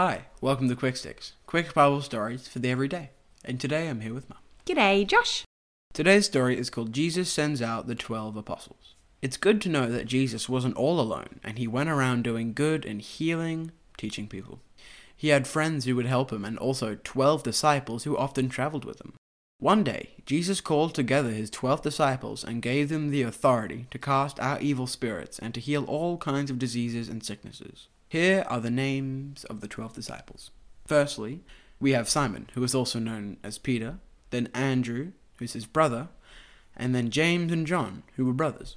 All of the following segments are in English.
Hi, welcome to Quick Sticks, quick Bible stories for the everyday. And today I'm here with Mum. G'day, Josh. Today's story is called Jesus Sends Out the Twelve Apostles. It's good to know that Jesus wasn't all alone and he went around doing good and healing, teaching people. He had friends who would help him and also twelve disciples who often traveled with him. One day, Jesus called together his twelve disciples and gave them the authority to cast out evil spirits and to heal all kinds of diseases and sicknesses. Here are the names of the twelve disciples. Firstly, we have Simon, who is also known as Peter, then Andrew, who's his brother, and then James and John, who were brothers.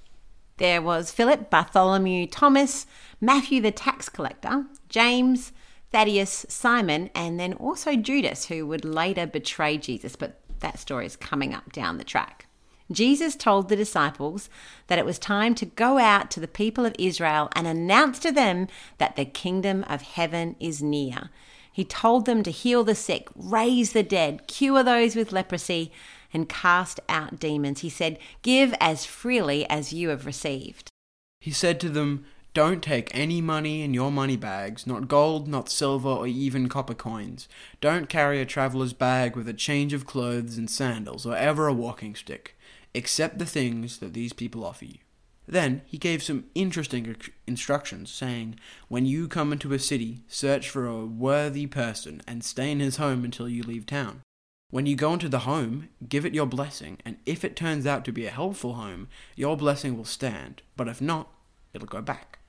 There was Philip, Bartholomew, Thomas, Matthew the tax collector, James, Thaddeus, Simon, and then also Judas, who would later betray Jesus, but that story is coming up down the track. Jesus told the disciples that it was time to go out to the people of Israel and announce to them that the kingdom of heaven is near. He told them to heal the sick, raise the dead, cure those with leprosy, and cast out demons. He said, Give as freely as you have received. He said to them, Don't take any money in your money bags, not gold, not silver, or even copper coins. Don't carry a traveller's bag with a change of clothes and sandals, or ever a walking stick. Accept the things that these people offer you. Then he gave some interesting instructions, saying, When you come into a city, search for a worthy person and stay in his home until you leave town. When you go into the home, give it your blessing, and if it turns out to be a helpful home, your blessing will stand, but if not, it'll go back.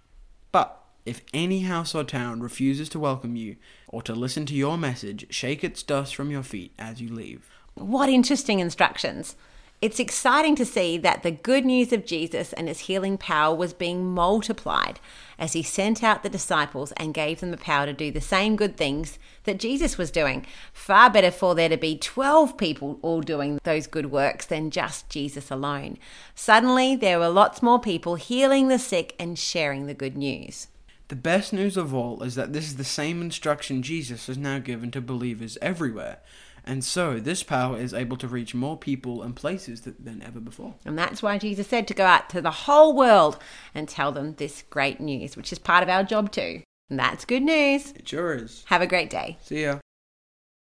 But if any house or town refuses to welcome you or to listen to your message, shake its dust from your feet as you leave. What interesting instructions! It's exciting to see that the good news of Jesus and his healing power was being multiplied as he sent out the disciples and gave them the power to do the same good things that Jesus was doing. Far better for there to be 12 people all doing those good works than just Jesus alone. Suddenly, there were lots more people healing the sick and sharing the good news. The best news of all is that this is the same instruction Jesus has now given to believers everywhere. And so this power is able to reach more people and places than ever before. And that's why Jesus said to go out to the whole world and tell them this great news, which is part of our job too. And that's good news. It sure is. Have a great day. See ya.